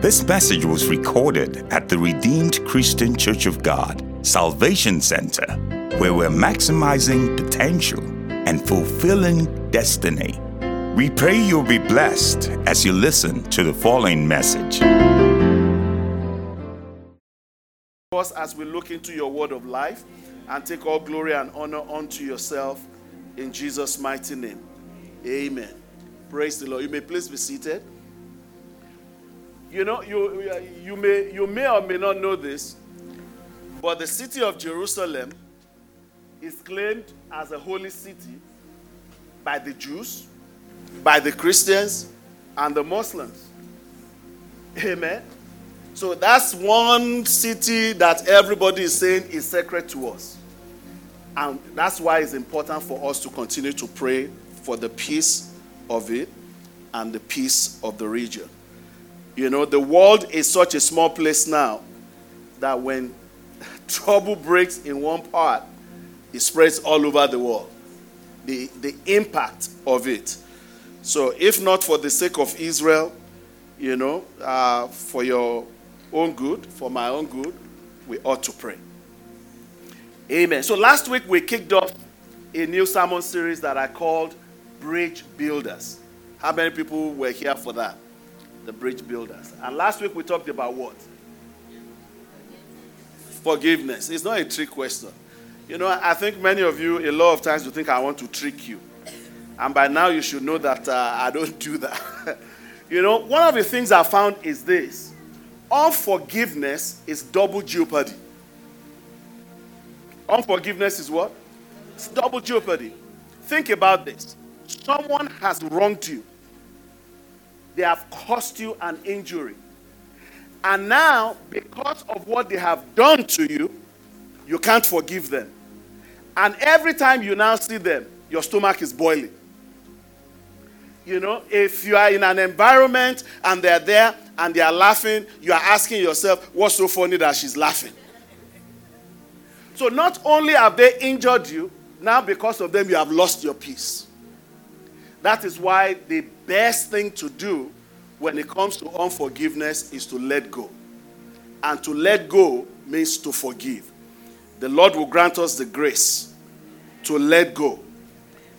This message was recorded at the Redeemed Christian Church of God, Salvation Center, where we're maximizing potential and fulfilling destiny. We pray you'll be blessed as you listen to the following message. as we look into your word of life and take all glory and honor unto yourself in Jesus' mighty name. Amen. Praise the Lord. You may please be seated. You know, you, you, may, you may or may not know this, but the city of Jerusalem is claimed as a holy city by the Jews, by the Christians, and the Muslims. Amen. So that's one city that everybody is saying is sacred to us. And that's why it's important for us to continue to pray for the peace of it and the peace of the region. You know, the world is such a small place now that when trouble breaks in one part, it spreads all over the world. The, the impact of it. So, if not for the sake of Israel, you know, uh, for your own good, for my own good, we ought to pray. Amen. So, last week we kicked off a new sermon series that I called Bridge Builders. How many people were here for that? The bridge builders. And last week we talked about what? Forgiveness. It's not a trick question. You know, I think many of you, a lot of times, you think I want to trick you. And by now you should know that uh, I don't do that. you know, one of the things I found is this unforgiveness is double jeopardy. Unforgiveness is what? It's double jeopardy. Think about this. Someone has wronged you they have caused you an injury. And now, because of what they have done to you, you can't forgive them. And every time you now see them, your stomach is boiling. You know, if you are in an environment and they're there and they are laughing, you are asking yourself, what's so funny that she's laughing? So not only have they injured you, now because of them you have lost your peace. That is why the best thing to do when it comes to unforgiveness is to let go. And to let go means to forgive. The Lord will grant us the grace to let go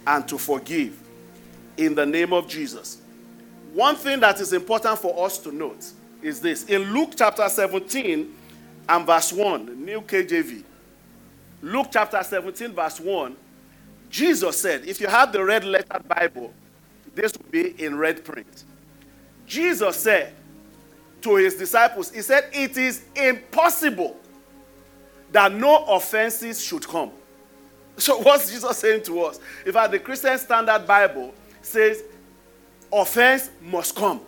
and to forgive in the name of Jesus. One thing that is important for us to note is this. In Luke chapter 17 and verse 1, New KJV, Luke chapter 17, verse 1, Jesus said, if you have the red letter Bible, this will be in red print. Jesus said to his disciples, He said, It is impossible that no offenses should come. So, what's Jesus saying to us? In fact, the Christian Standard Bible says, Offense must come.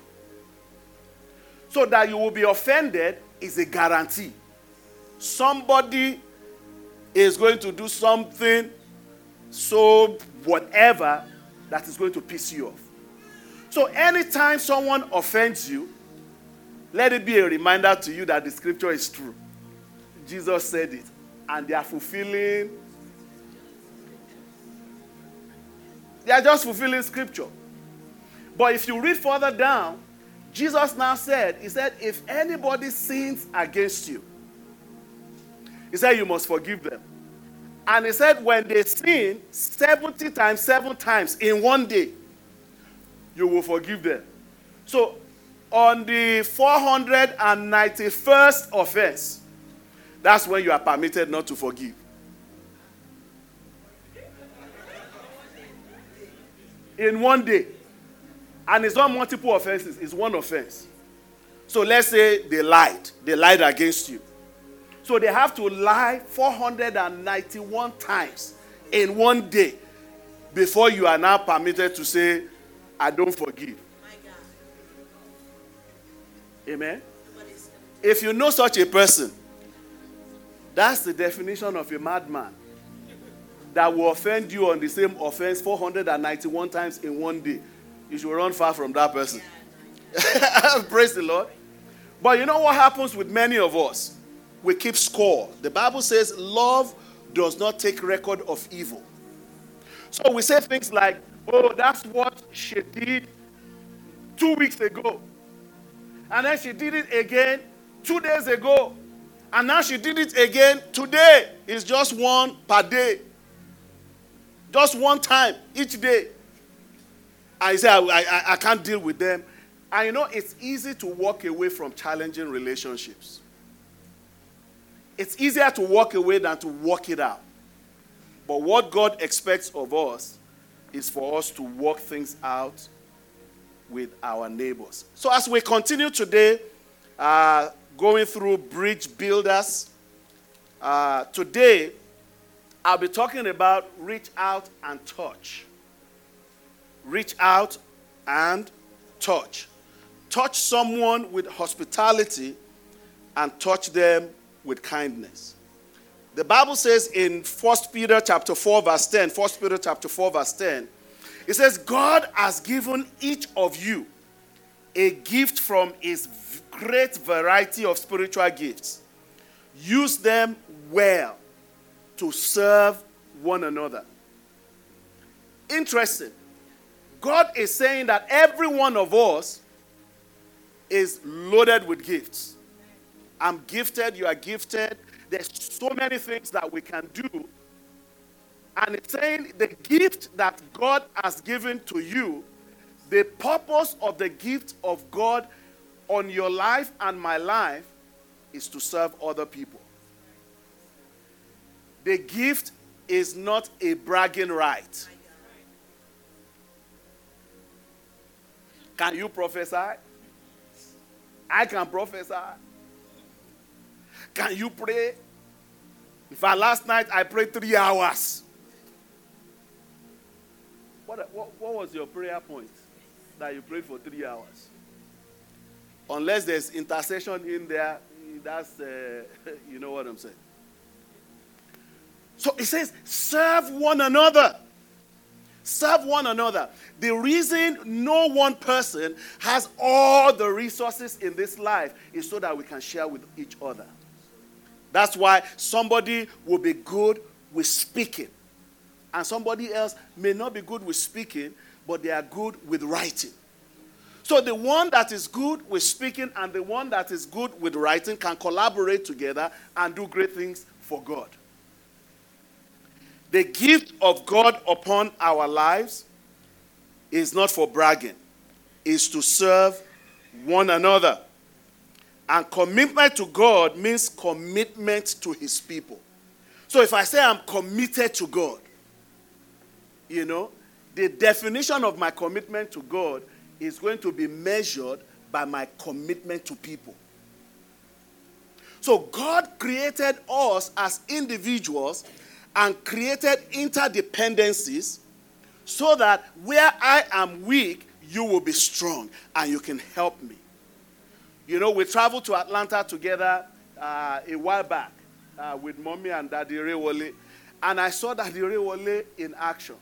So that you will be offended is a guarantee. Somebody is going to do something so whatever that is going to piss you off. So anytime someone offends you, let it be a reminder to you that the scripture is true. Jesus said it, and they are fulfilling. They are just fulfilling scripture. But if you read further down, Jesus now said, He said, if anybody sins against you, He said, you must forgive them. And He said, when they sin 70 times, seven times in one day, you will forgive them. So, on the 491st offense, that's when you are permitted not to forgive. In one day. And it's not multiple offenses, it's one offense. So let's say they lied. They lied against you. So they have to lie 491 times in one day before you are now permitted to say, I don't forgive. Amen. If you know such a person, that's the definition of a madman that will offend you on the same offense 491 times in one day. You should run far from that person. Praise the Lord. But you know what happens with many of us? We keep score. The Bible says love does not take record of evil. So we say things like, Oh, that's what she did two weeks ago. And then she did it again two days ago. And now she did it again today. It's just one per day. Just one time each day. I say, I, I, I can't deal with them. And you know, it's easy to walk away from challenging relationships. It's easier to walk away than to walk it out. But what God expects of us is for us to work things out with our neighbors. So, as we continue today, uh, going through bridge builders, uh, today I'll be talking about reach out and touch. Reach out and touch. Touch someone with hospitality and touch them with kindness. The Bible says in 1 Peter chapter 4 verse 10, 1 Peter chapter 4 verse 10, it says God has given each of you a gift from his great variety of spiritual gifts. Use them well to serve one another. Interesting. God is saying that every one of us is loaded with gifts. I'm gifted, you are gifted. There's so many things that we can do. And it's saying the gift that God has given to you, the purpose of the gift of God on your life and my life is to serve other people. The gift is not a bragging right. Can you prophesy? I can prophesy. Can you pray? In fact, last night I prayed three hours. What, what, what was your prayer point that you prayed for three hours? Unless there's intercession in there, that's, uh, you know what I'm saying. So it says, serve one another. Serve one another. The reason no one person has all the resources in this life is so that we can share with each other. That's why somebody will be good with speaking, and somebody else may not be good with speaking, but they are good with writing. So the one that is good with speaking and the one that is good with writing can collaborate together and do great things for God. The gift of God upon our lives is not for bragging, is to serve one another. And commitment to God means commitment to his people. So if I say I'm committed to God, you know, the definition of my commitment to God is going to be measured by my commitment to people. So God created us as individuals and created interdependencies so that where I am weak, you will be strong and you can help me. You know, we traveled to Atlanta together uh, a while back uh, with mommy and daddy Rewole, and I saw daddy Rewole in action.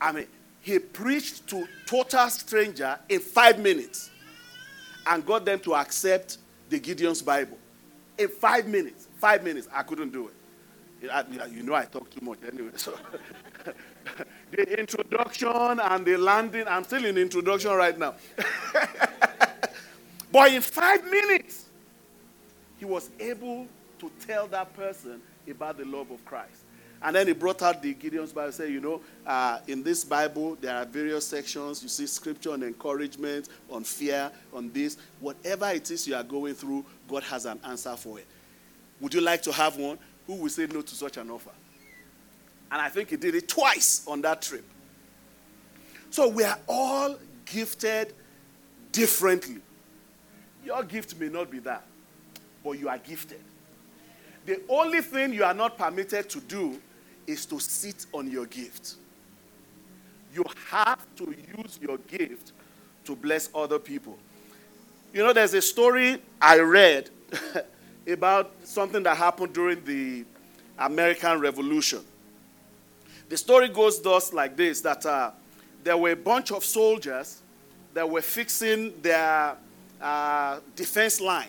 I mean, he preached to total stranger in five minutes and got them to accept the Gideon's Bible. In five minutes, five minutes, I couldn't do it. You know I talk too much anyway. So the introduction and the landing, I'm still in introduction right now. but in five minutes, he was able to tell that person about the love of Christ. And then he brought out the Gideon's Bible, said, you know, uh, in this Bible, there are various sections. You see scripture on encouragement, on fear, on this. Whatever it is you are going through, God has an answer for it. Would you like to have one? who will say no to such an offer? And I think he did it twice on that trip. So we are all gifted differently. Your gift may not be that, but you are gifted. The only thing you are not permitted to do is to sit on your gift. You have to use your gift to bless other people. You know, there's a story I read about something that happened during the American Revolution. The story goes thus like this that uh, there were a bunch of soldiers that were fixing their uh, defense line,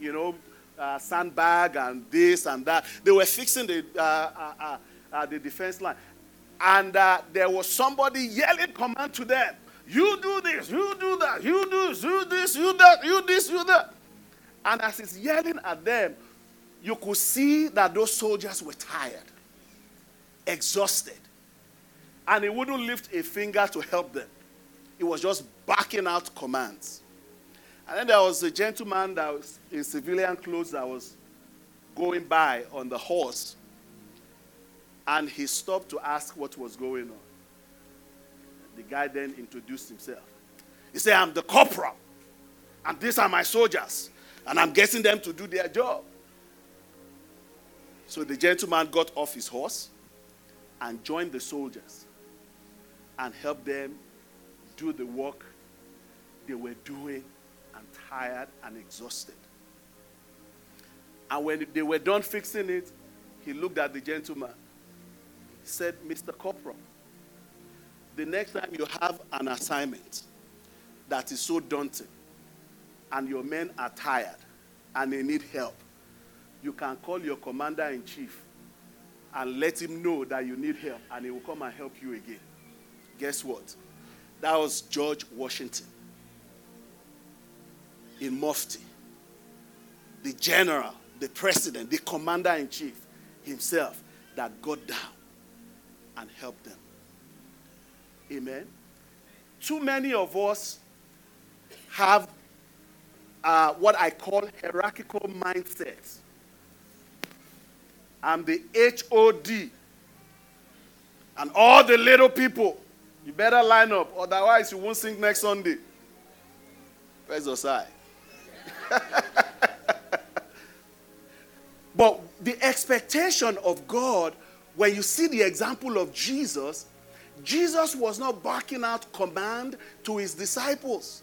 you know, uh, sandbag and this and that. They were fixing the, uh, uh, uh, the defense line. And there was somebody yelling command to them You do this, you do that, you do this, you this, you that, you this, you that. And as he's yelling at them, you could see that those soldiers were tired, exhausted. And he wouldn't lift a finger to help them. He was just backing out commands. And then there was a gentleman that was in civilian clothes that was going by on the horse. And he stopped to ask what was going on. The guy then introduced himself. He said, I'm the corporal, and these are my soldiers, and I'm getting them to do their job. So the gentleman got off his horse and joined the soldiers and helped them do the work they were doing and tired and exhausted. And when they were done fixing it, he looked at the gentleman. He said, Mr. Corporal, the next time you have an assignment that is so daunting and your men are tired and they need help, you can call your commander in chief and let him know that you need help and he will come and help you again. Guess what? That was George Washington in Mufti, the general, the president, the commander in chief himself that got down and helped them. Amen. Too many of us have uh, what I call hierarchical mindsets. I'm the HOD. And all the little people, you better line up, otherwise you won't sing next Sunday. Where's Osai? but the expectation of God, when you see the example of Jesus, Jesus was not barking out command to his disciples.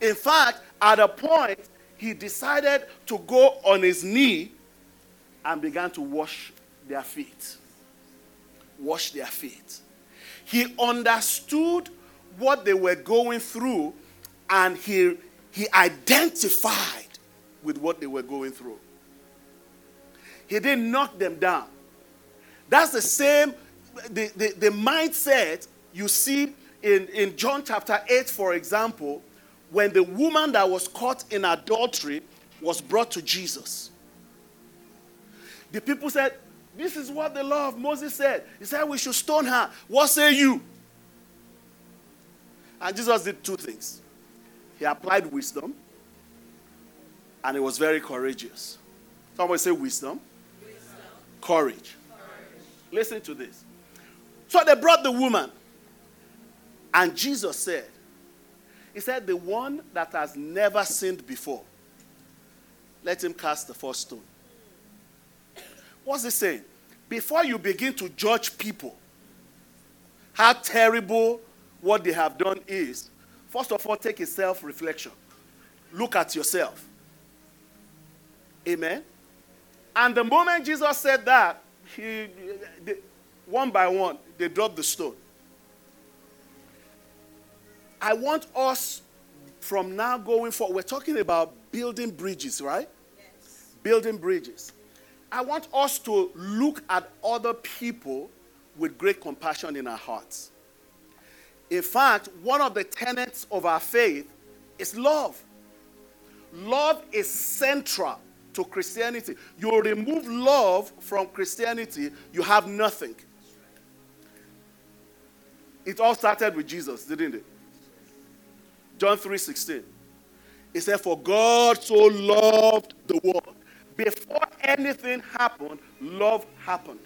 In fact, at a point, he decided to go on his knee and began to wash their feet. Wash their feet. He understood what they were going through and he, he identified with what they were going through. He didn't knock them down. That's the same the, the, the mindset you see in, in John chapter 8, for example, when the woman that was caught in adultery was brought to Jesus. The people said, This is what the law of Moses said. He said, We should stone her. What say you? And Jesus did two things. He applied wisdom, and he was very courageous. Somebody say wisdom, wisdom. Courage. courage. Listen to this. So they brought the woman. And Jesus said, He said, The one that has never sinned before, let him cast the first stone. What's he saying? Before you begin to judge people, how terrible what they have done is, first of all, take a self reflection. Look at yourself. Amen. And the moment Jesus said that, he, one by one, they dropped the stone. I want us from now going forward, we're talking about building bridges, right? Yes. Building bridges. I want us to look at other people with great compassion in our hearts. In fact, one of the tenets of our faith is love. Love is central to Christianity. You remove love from Christianity, you have nothing. It all started with Jesus, didn't it? John 3:16. He said, For God so loved the world. Before anything happened, love happened.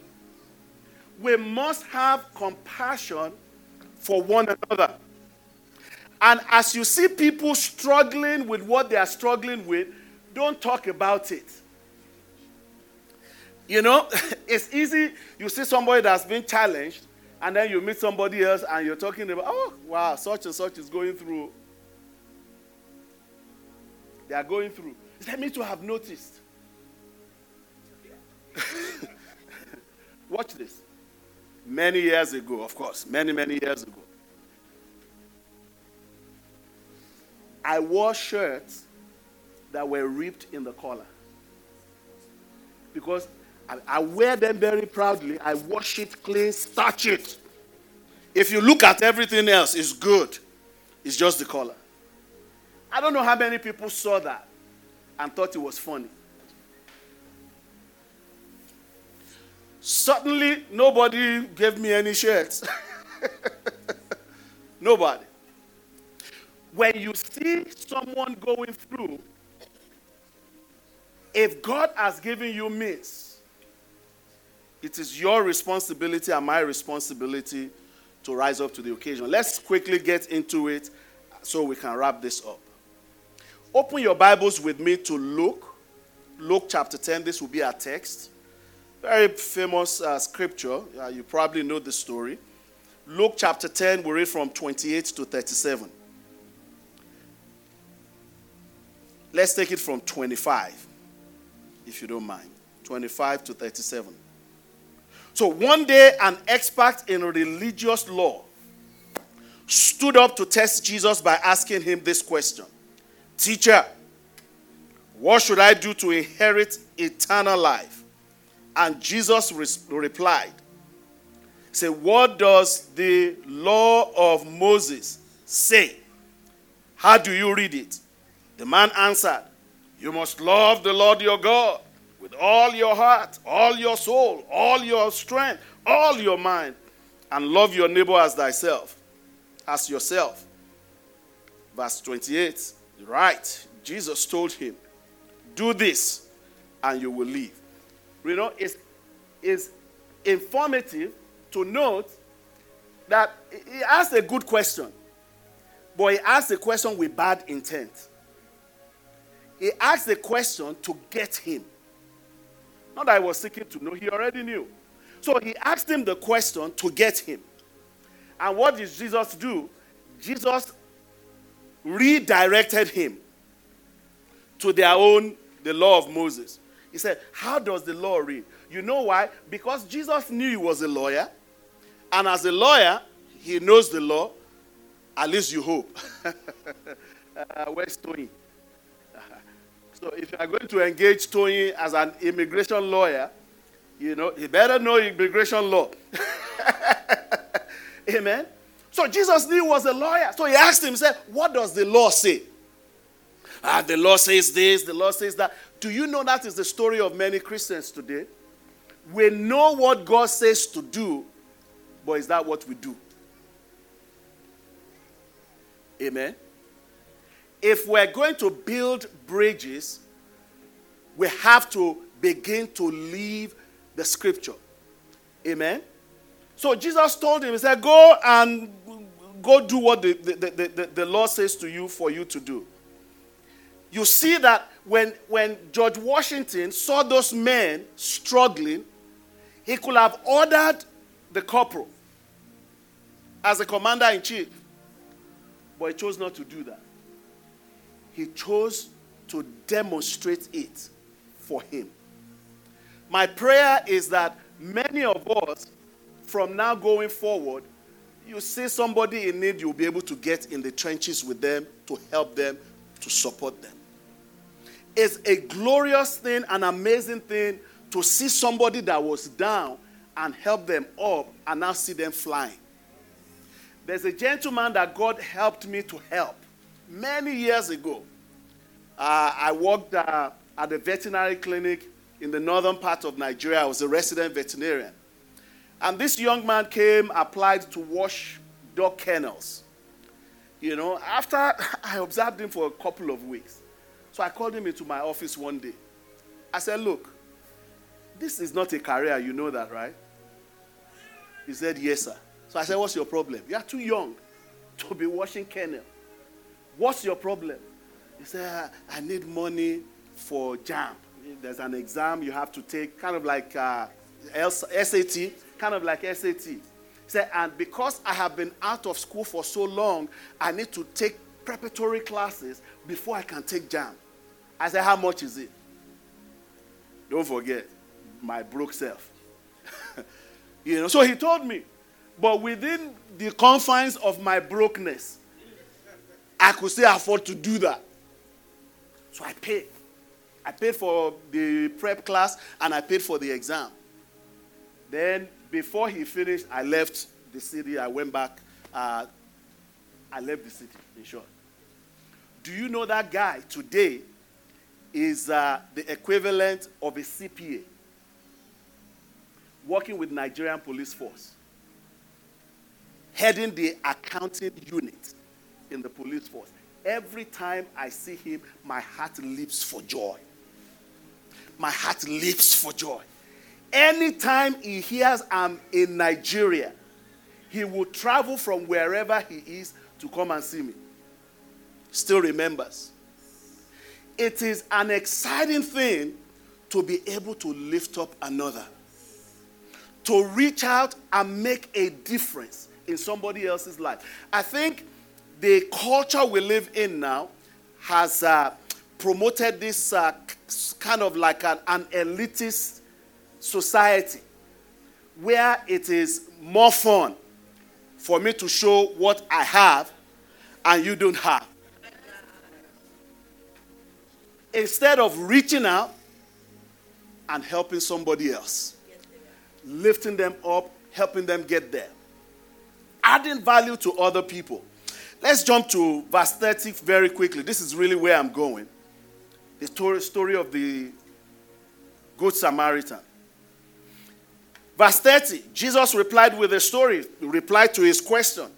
We must have compassion for one another. And as you see people struggling with what they are struggling with, don't talk about it. You know, it's easy. You see somebody that's been challenged, and then you meet somebody else and you're talking about, oh, wow, such and such is going through. They are going through. It's me to have noticed. Watch this. Many years ago, of course, many, many years ago, I wore shirts that were ripped in the collar. Because I, I wear them very proudly. I wash it clean, starch it. If you look at everything else, it's good. It's just the color. I don't know how many people saw that and thought it was funny. Suddenly, nobody gave me any shirts. nobody. When you see someone going through, if God has given you means, it is your responsibility and my responsibility to rise up to the occasion. Let's quickly get into it so we can wrap this up. Open your Bibles with me to Luke, Luke chapter 10. This will be our text. Very famous uh, scripture. Uh, you probably know the story. Luke chapter 10, we read from 28 to 37. Let's take it from 25, if you don't mind. 25 to 37. So one day, an expert in religious law stood up to test Jesus by asking him this question Teacher, what should I do to inherit eternal life? And Jesus re- replied, Say, what does the law of Moses say? How do you read it? The man answered, You must love the Lord your God with all your heart, all your soul, all your strength, all your mind, and love your neighbor as thyself, as yourself. Verse 28, right. Jesus told him, Do this and you will live. You know, it's, it's informative to note that he asked a good question, but he asked a question with bad intent. He asked the question to get him. Not that I was seeking to know, he already knew. So he asked him the question to get him. And what did Jesus do? Jesus redirected him to their own, the law of Moses. He said, How does the law read? You know why? Because Jesus knew he was a lawyer. And as a lawyer, he knows the law. At least you hope. uh, where's Tony? So if you are going to engage Tony as an immigration lawyer, you know, he better know immigration law. Amen. So Jesus knew he was a lawyer. So he asked him, said, What does the law say? Ah, the law says this, the law says that. Do you know that is the story of many Christians today? We know what God says to do, but is that what we do? Amen if we're going to build bridges, we have to begin to leave the scripture. Amen. So Jesus told him, He said, Go and go do what the, the, the, the, the law says to you for you to do. You see that when, when George Washington saw those men struggling, he could have ordered the corporal as a commander in chief, but he chose not to do that he chose to demonstrate it for him. My prayer is that many of us, from now going forward, you see somebody in need, you'll be able to get in the trenches with them to help them, to support them. It's a glorious thing, an amazing thing to see somebody that was down and help them up and now see them flying. There's a gentleman that God helped me to help many years ago. Uh, I worked uh, at a veterinary clinic in the northern part of Nigeria. I was a resident veterinarian. And this young man came, applied to wash dog kennels. You know, after I observed him for a couple of weeks. So I called him into my office one day. I said, Look, this is not a career, you know that, right? He said, Yes, sir. So I said, What's your problem? You are too young to be washing kennel. What's your problem? He said, I need money for JAMB. There's an exam you have to take, kind of like uh, SAT, kind of like SAT. He said, and because I have been out of school for so long, I need to take preparatory classes before I can take JAMB. I said, How much is it? Don't forget, my broke self. you know, so he told me, but within the confines of my brokenness, I could still afford to do that. So I paid. I paid for the prep class and I paid for the exam. Then, before he finished, I left the city. I went back. Uh, I left the city, in short. Do you know that guy today is uh, the equivalent of a CPA working with Nigerian police force, heading the accounting unit in the police force. Every time I see him, my heart leaps for joy. My heart leaps for joy. Anytime he hears I'm in Nigeria, he will travel from wherever he is to come and see me. Still remembers. It is an exciting thing to be able to lift up another, to reach out and make a difference in somebody else's life. I think the culture we live in now has uh, promoted this uh, kind of like an, an elitist society where it is more fun for me to show what I have and you don't have. Instead of reaching out and helping somebody else, lifting them up, helping them get there, adding value to other people. Let's jump to verse 30 very quickly. This is really where I'm going. The story, of the Good Samaritan. Verse 30, Jesus replied with a story, replied to his question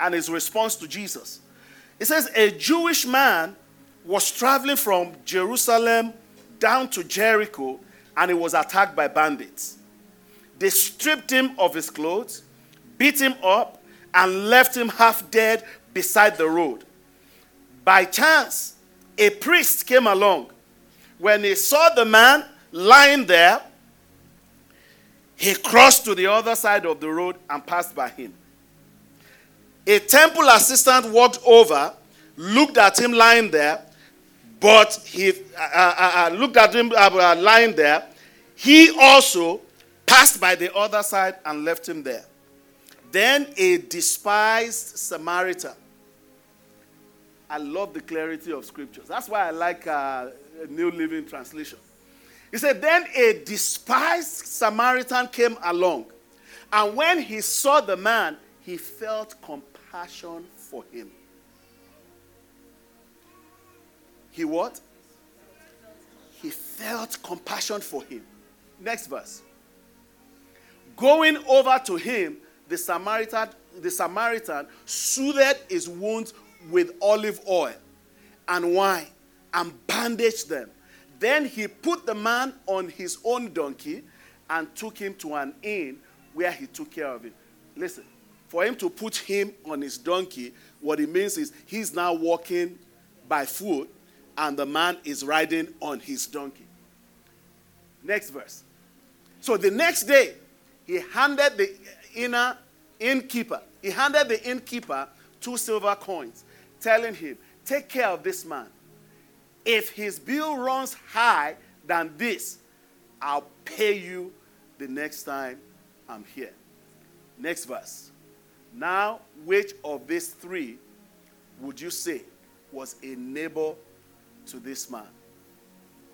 and his response to Jesus. It says, A Jewish man was traveling from Jerusalem down to Jericho and he was attacked by bandits. They stripped him of his clothes, beat him up, and left him half dead beside the road. By chance, a priest came along. When he saw the man lying there, he crossed to the other side of the road and passed by him. A temple assistant walked over, looked at him lying there, but he looked at him uh, uh, lying there. He also passed by the other side and left him there. Then a despised Samaritan I love the clarity of scriptures. That's why I like uh, New Living Translation. He said, Then a despised Samaritan came along, and when he saw the man, he felt compassion for him. He what? He felt compassion for him. Next verse. Going over to him, the Samaritan, the Samaritan soothed his wounds with olive oil and wine and bandaged them. Then he put the man on his own donkey and took him to an inn where he took care of him. Listen, for him to put him on his donkey, what it means is he's now walking by foot and the man is riding on his donkey. Next verse. So the next day, he handed the inner innkeeper, he handed the innkeeper two silver coins telling him, Take care of this man. If his bill runs high than this, I'll pay you the next time I'm here. Next verse. Now, which of these three would you say was a neighbor to this man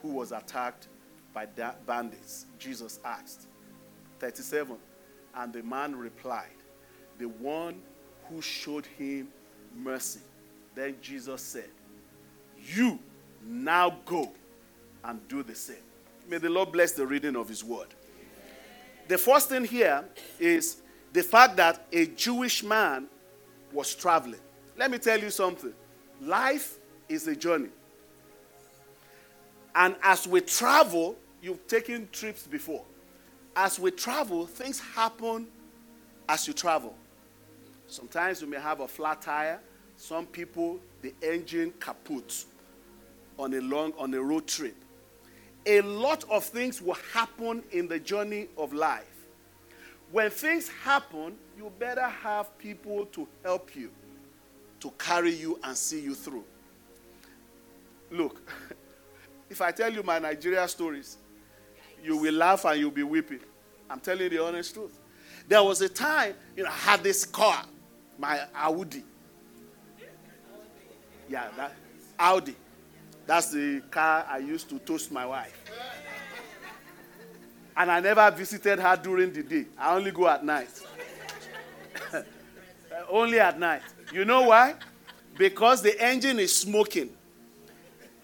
who was attacked by bandits? Jesus asked. 37. And the man replied, The one who showed him mercy. Then Jesus said, You now go and do the same. May the Lord bless the reading of his word. The first thing here is the fact that a Jewish man was traveling. Let me tell you something life is a journey. And as we travel, you've taken trips before. As we travel, things happen as you travel. Sometimes you may have a flat tire, some people, the engine kaput on a long, on a road trip. A lot of things will happen in the journey of life. When things happen, you better have people to help you, to carry you and see you through. Look, if I tell you my Nigeria stories, you will laugh and you'll be weeping. I'm telling you the honest truth. There was a time, you know, I had this car, my Audi. Yeah, that Audi. That's the car I used to toast my wife. And I never visited her during the day. I only go at night. only at night. You know why? Because the engine is smoking.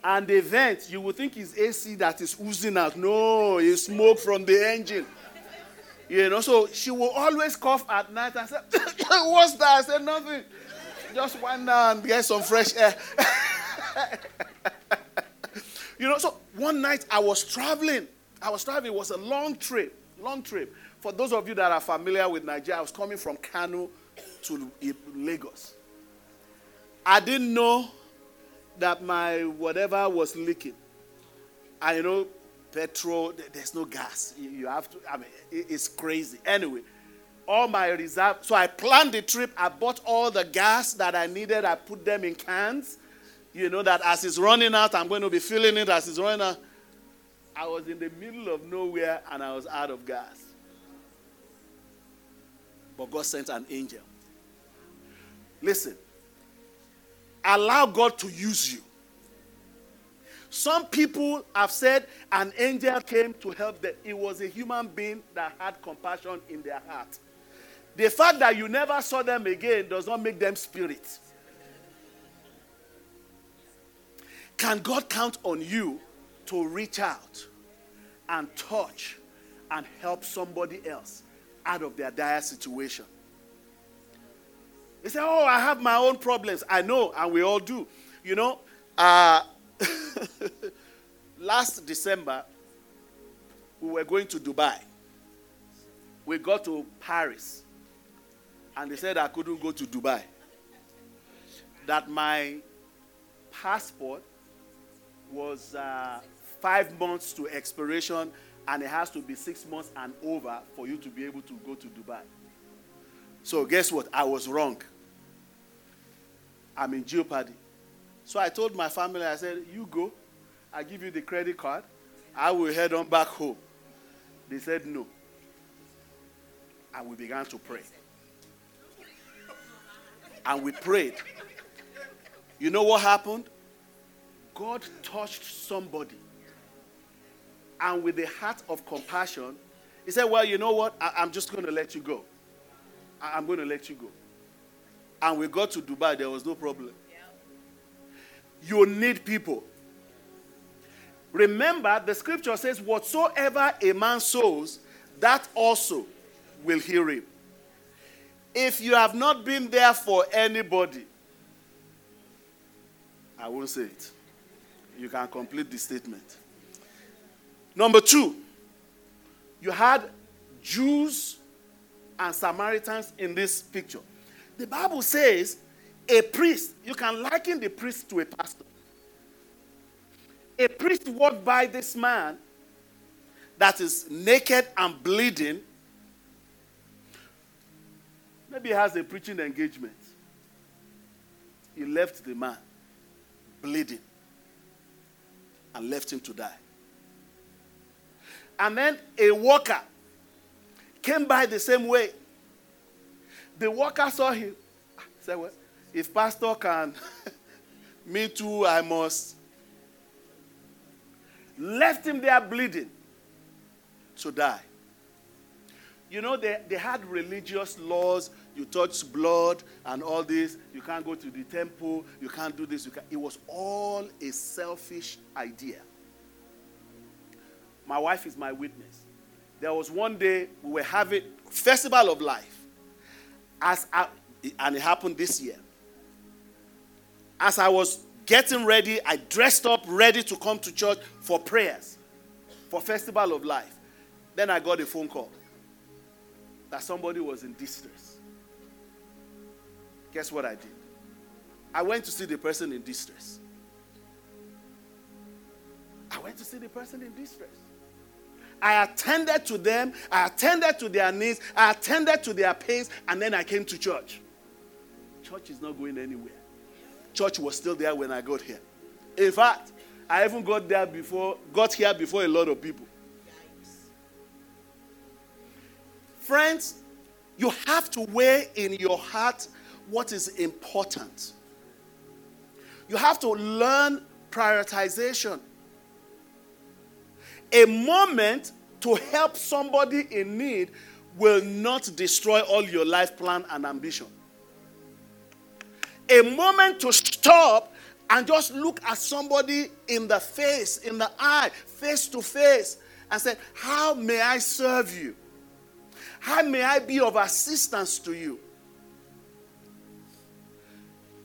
And the vent, you would think it's AC that is oozing out. No, it's smoke from the engine. You know, so she will always cough at night. I said, What's that? I said, Nothing. Just went down and get some fresh air. you know, so one night I was traveling. I was traveling. It was a long trip. Long trip. For those of you that are familiar with Nigeria, I was coming from Kano to Lagos. I didn't know that my whatever was leaking. I know petrol, there's no gas. You have to, I mean, it's crazy. Anyway, all my reserve. So I planned the trip. I bought all the gas that I needed. I put them in cans. You know that as it's running out, I'm going to be filling it as it's running out. I was in the middle of nowhere and I was out of gas. But God sent an angel. Listen, allow God to use you. Some people have said an angel came to help them. It was a human being that had compassion in their heart. The fact that you never saw them again does not make them spirits. Can God count on you to reach out and touch and help somebody else out of their dire situation? They say, Oh, I have my own problems. I know, and we all do. You know, uh, last December, we were going to Dubai. We got to Paris and they said I couldn't go to Dubai. That my passport was uh, five months to expiration, and it has to be six months and over for you to be able to go to Dubai. So, guess what? I was wrong. I'm in jeopardy. So, I told my family, I said, You go, I give you the credit card, I will head on back home. They said, No. And we began to pray and we prayed. You know what happened? God touched somebody. And with a heart of compassion, he said, Well, you know what? I- am just going to let you go. I- am going to let you go. And we got to Dubai, there was no problem. You need people. Remember, the scripture says, Whatsoever a man sows, that also will he reap. If you have not been there for anybody, I won't say it. You can complete the statement. Number two, you had Jews and Samaritans in this picture. The Bible says a priest, you can liken the priest to a pastor. A priest walked by this man that is naked and bleeding Maybe he has a preaching engagement. He left the man bleeding and left him to die. And then a worker came by the same way. The worker saw him. Ah, said, Well, if pastor can, me too, I must. Left him there bleeding to die. You know, they, they had religious laws you touch blood and all this. You can't go to the temple. You can't do this. You can. It was all a selfish idea. My wife is my witness. There was one day we were having festival of life, as I, and it happened this year. As I was getting ready, I dressed up, ready to come to church for prayers, for festival of life. Then I got a phone call that somebody was in distress. Guess what I did? I went to see the person in distress. I went to see the person in distress. I attended to them, I attended to their needs, I attended to their pains, and then I came to church. Church is not going anywhere. Church was still there when I got here. In fact, I even got there before, got here before a lot of people. Friends, you have to weigh in your heart what is important. You have to learn prioritization. A moment to help somebody in need will not destroy all your life plan and ambition. a moment to stop and just look at somebody in the face, in the eye, face to face, and say, How may I serve you? How may I be of assistance to you?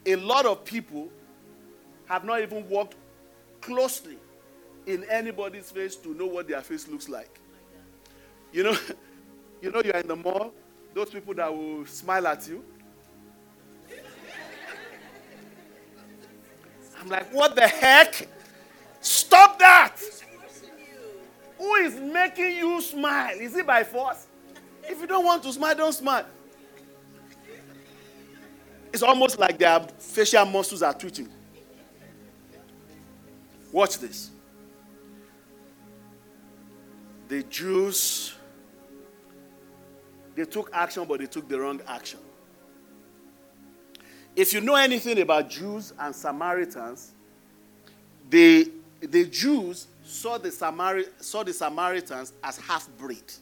A lot of people have not even walked closely in anybody's face to know what their face looks like. You know, you know you're in the mall, those people that will smile at you. I'm like, what the heck? Stop that! Who is making you smile? Is it by force? If you don't want to smile, don't smile. It's almost like their facial muscles are twitching. Watch this. The Jews, they took action, but they took the wrong action. If you know anything about Jews and Samaritans, the, the Jews saw the, Samari- saw the Samaritans as half breed.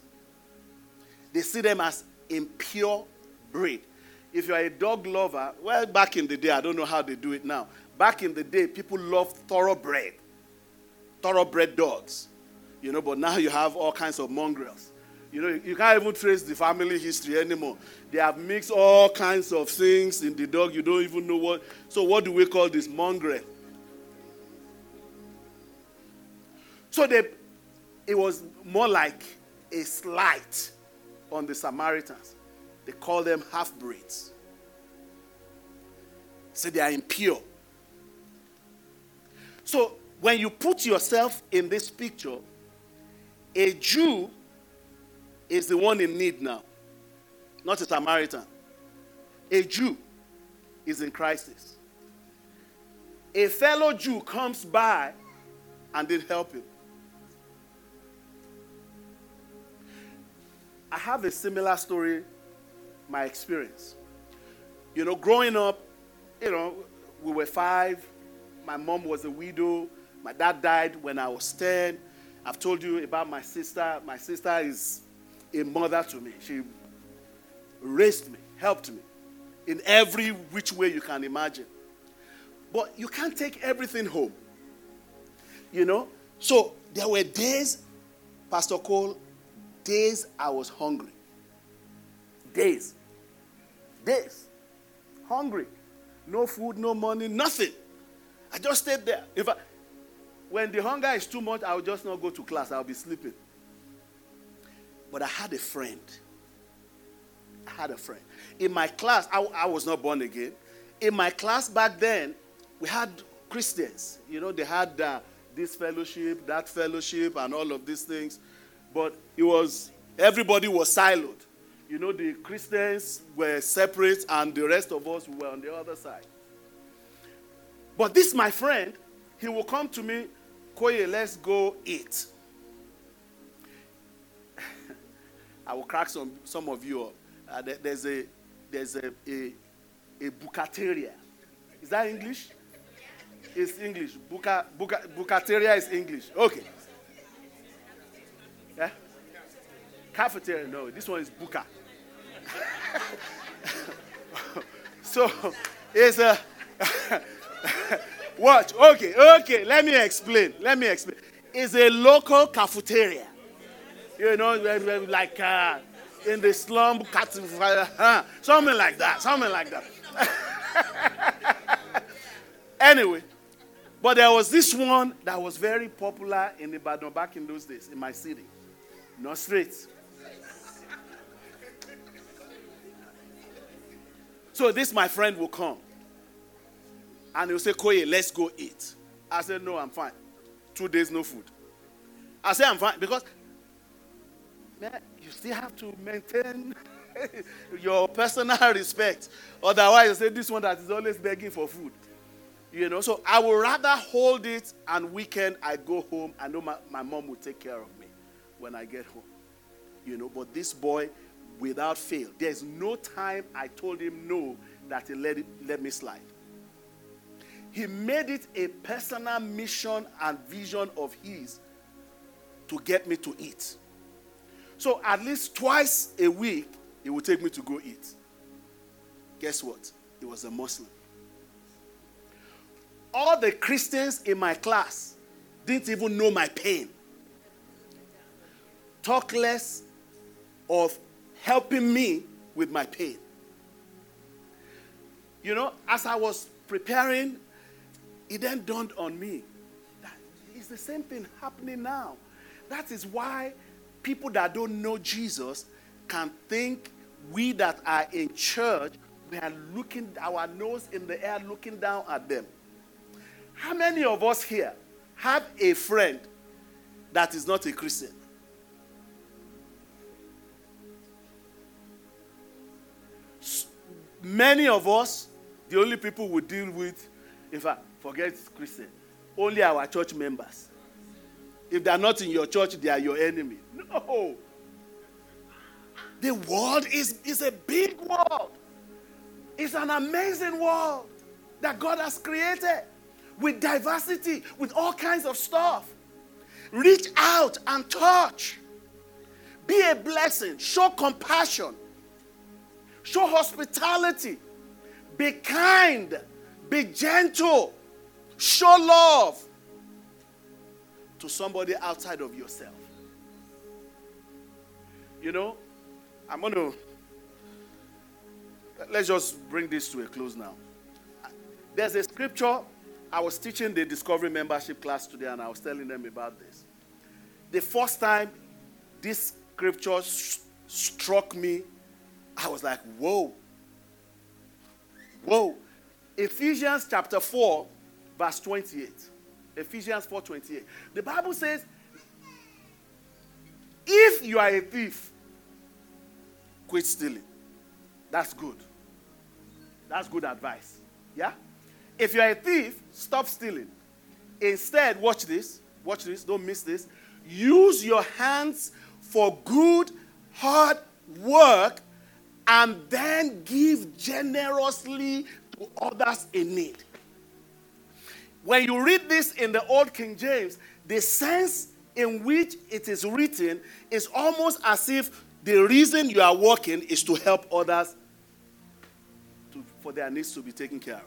They see them as impure breed. If you are a dog lover, well, back in the day, I don't know how they do it now. Back in the day, people loved thoroughbred, thoroughbred dogs. You know, but now you have all kinds of mongrels. You know, you can't even trace the family history anymore. They have mixed all kinds of things in the dog. You don't even know what. So, what do we call this? Mongrel. So, they, it was more like a slight on the Samaritans. They call them half breeds. So, they are impure. So, when you put yourself in this picture, a Jew is the one in need now, not a Samaritan. A Jew is in crisis. A fellow Jew comes by and did help him. I have a similar story, my experience. You know, growing up, you know, we were five. My mom was a widow. My dad died when I was 10. I've told you about my sister. My sister is a mother to me. She raised me, helped me in every which way you can imagine. But you can't take everything home. You know? So there were days, Pastor Cole, days I was hungry. Days. Days. Hungry. No food, no money, nothing. I just stayed there. If I, when the hunger is too much, I'll just not go to class. I'll be sleeping. But I had a friend. I had a friend. In my class, I, I was not born again. In my class back then, we had Christians. You know, they had uh, this fellowship, that fellowship, and all of these things. But it was, everybody was siloed. You know, the Christians were separate, and the rest of us were on the other side. But this, my friend, he will come to me, Koye, let's go eat. I will crack some, some of you up. Uh, there, there's a there's a, a, a bucateria. Is that English? It's English. Buca, buca, bucateria is English. Okay. Yeah? Cafeteria, no. This one is buca. so, it's a. Watch. Okay, okay. Let me explain. Let me explain. It's a local cafeteria. You know, like uh, in the slum, something like that. Something like that. anyway, but there was this one that was very popular in Ibadan back in those days, in my city. Not straight. So this my friend will come. And he'll say, Koye, let's go eat. I said, No, I'm fine. Two days, no food. I said, I'm fine. Because man, you still have to maintain your personal respect. Otherwise, you say this one that is always begging for food. You know, so I would rather hold it and weekend I go home. I know my, my mom will take care of me when I get home. You know, but this boy, without fail, there's no time I told him no that he let, it, let me slide. He made it a personal mission and vision of his to get me to eat. So at least twice a week, he would take me to go eat. Guess what? He was a Muslim. all the Christians in my class didn't even know my pain. Talk less of helping me with my pain. You know, as I was preparing, it then dawned on me that it's the same thing happening now. That is why people that don't know Jesus can think we that are in church, we are looking our nose in the air, looking down at them. How many of us here have a friend that is not a Christian? Many of us, the only people we deal with, in fact, forget Christian, only our church members. If they're not in your church, they are your enemy. No. The world is, is a big world. It's an amazing world that God has created with diversity, with all kinds of stuff. Reach out and touch. Be a blessing. Show compassion. Show hospitality. Be kind. Be gentle. Show love to somebody outside of yourself. You know, I'm going to let's just bring this to a close now. There's a scripture I was teaching the Discovery membership class today, and I was telling them about this. The first time this scripture st- struck me, I was like, whoa. Whoa. Ephesians chapter 4, verse 28. Ephesians 4 28. The Bible says, if you are a thief, quit stealing. That's good. That's good advice. Yeah? If you're a thief, stop stealing. Instead, watch this. Watch this. Don't miss this. Use your hands for good, hard work, and then give generously to others in need. When you read this in the Old King James, the sense in which it is written is almost as if the reason you are working is to help others to, for their needs to be taken care of.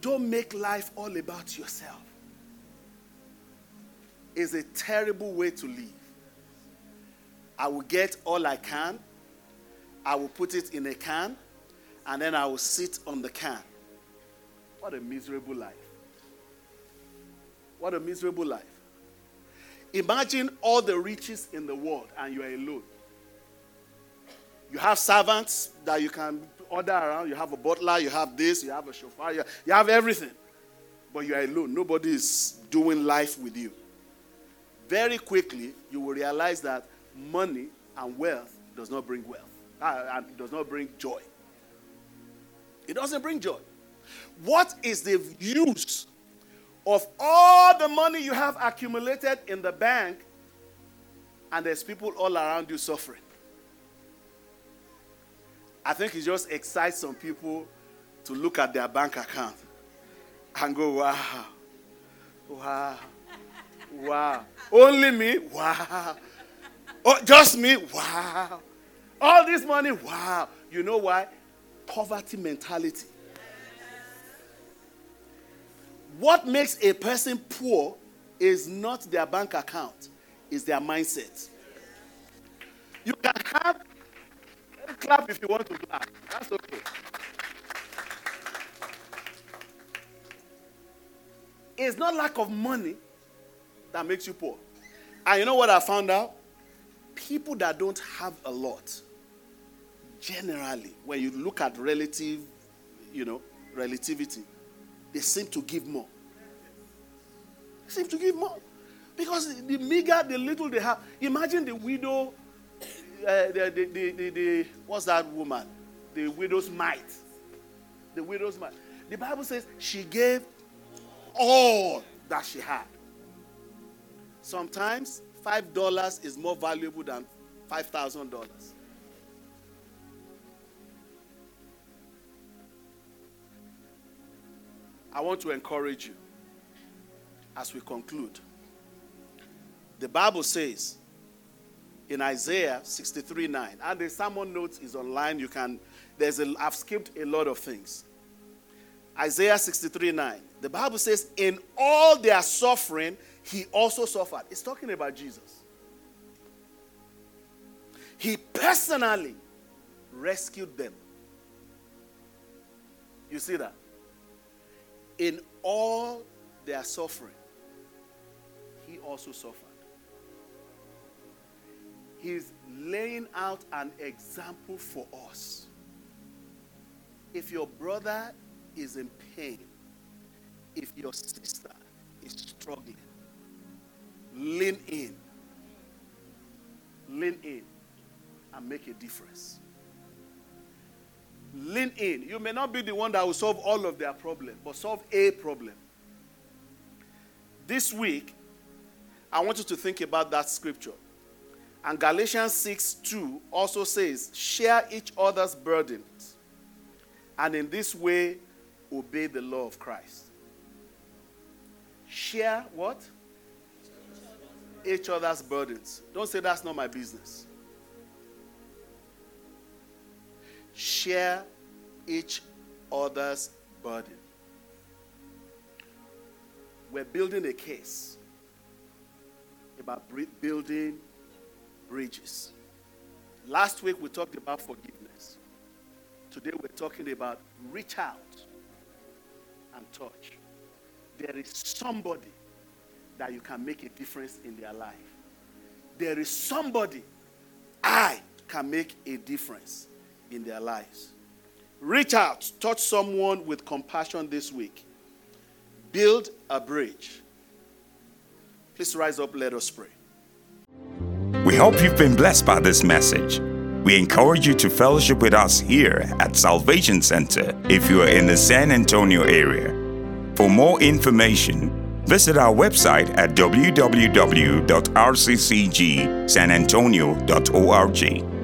Don't make life all about yourself. It's a terrible way to live. I will get all I can, I will put it in a can, and then I will sit on the can. What a miserable life. What a miserable life. Imagine all the riches in the world and you are alone. You have servants that you can order around. You have a butler, you have this, you have a chauffeur, you, you have everything. But you are alone. Nobody is doing life with you. Very quickly, you will realize that money and wealth does not bring wealth, Ah, ah, and does not bring joy. It doesn't bring joy. What is the use of all the money you have accumulated in the bank and there's people all around you suffering? I think it just excites some people to look at their bank account and go, wow, wow, wow. Only me? Wow. Oh, just me? Wow. All this money? Wow. You know why? Poverty mentality. What makes a person poor is not their bank account, is their mindset. You can have clap if you want to clap. That's okay. It's not lack of money that makes you poor. And you know what I found out? People that don't have a lot, generally, when you look at relative, you know, relativity, they seem to give more. They seem to give more. Because the meager, the little they have. Imagine the widow uh, the, the, the, the, what's that woman? The widow's mite. The widow's mite. The Bible says she gave all that she had. Sometimes $5 is more valuable than $5,000. I want to encourage you as we conclude. The Bible says in Isaiah 63 9. And the sermon notes is online. You can there's a, I've skipped a lot of things. Isaiah 63 9. The Bible says, In all their suffering, he also suffered. It's talking about Jesus. He personally rescued them. You see that? In all their suffering, he also suffered. He's laying out an example for us. If your brother is in pain, if your sister is struggling, lean in. Lean in and make a difference. Lean in. You may not be the one that will solve all of their problems, but solve a problem. This week, I want you to think about that scripture. And Galatians 6 2 also says, Share each other's burdens, and in this way, obey the law of Christ. Share what? Each other's burdens. Don't say that's not my business. Share each other's burden. We're building a case about building bridges. Last week we talked about forgiveness. Today we're talking about reach out and touch. There is somebody that you can make a difference in their life. There is somebody I can make a difference in their lives. Reach out, touch someone with compassion this week. Build a bridge. Please rise up, let us pray. We hope you've been blessed by this message. We encourage you to fellowship with us here at Salvation Center if you are in the San Antonio area. For more information, visit our website at www.rccgsanantonio.org.